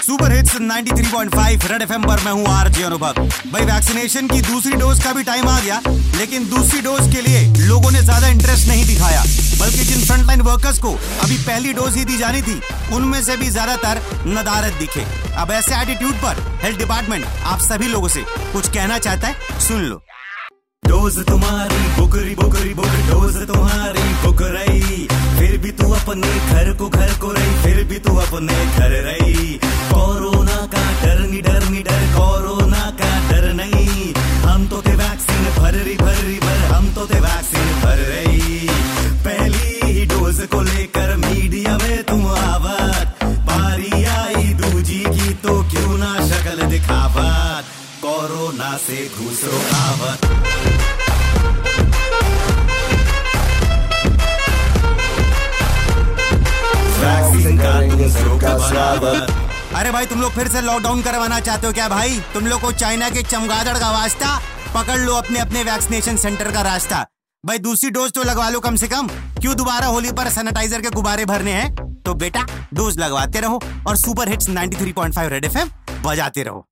Super hits 93.5 red FM पर मैं हूँ आरजे अनुभव भाई वैक्सीनेशन की दूसरी डोज का भी टाइम आ गया, लेकिन दूसरी डोज के लिए लोगों ने ज़्यादा इंटरेस्ट नहीं दिखाया। बल्कि जिन फ्रंटलाइन वर्कर्स को अभी पहली डोज ही दी जानी थी, उनमें से भी ज़्यादातर नदारत दिखे। अब ऐसे एटीट्यूड पर हेल्थ डिपार्टमेंट आप सभी लोगों से कुछ कहना चाहता है, सुन लो। डोज तुम्हारी, बुकरी बुकरी, बुक डोज तुम्हारी, बुक रही। फिर भी तू अपने घर को घर को अपने घर रही। कोरोना का डर नहीं डर नहीं डर, कोरोना का डर नहीं। हम तो थे वैक्सीन भर रही भर रही भर, हम तो थे वैक्सीन भर रही। पहली ही डोज को लेकर मीडिया में तुम आवत बारी आई दूजी की तो क्यों ना शक्ल दिखावत? कोरोना से घुसरो आवत। वैक्सीन का दूसरों अरे भाई तुम लोग फिर से लॉकडाउन करवाना चाहते हो क्या भाई? तुम लोग को चाइना के चमगादड़ का वास्ता पकड़ लो अपने अपने वैक्सीनेशन सेंटर का रास्ता। भाई दूसरी डोज तो लगवा लो कम से कम। क्यों दोबारा होली पर सैनिटाइजर के गुब्बारे भरने हैं? तो बेटा डोज लगवाते रहो और सुपर हिट्स 93.5 रेड एफएम बजाते रहो।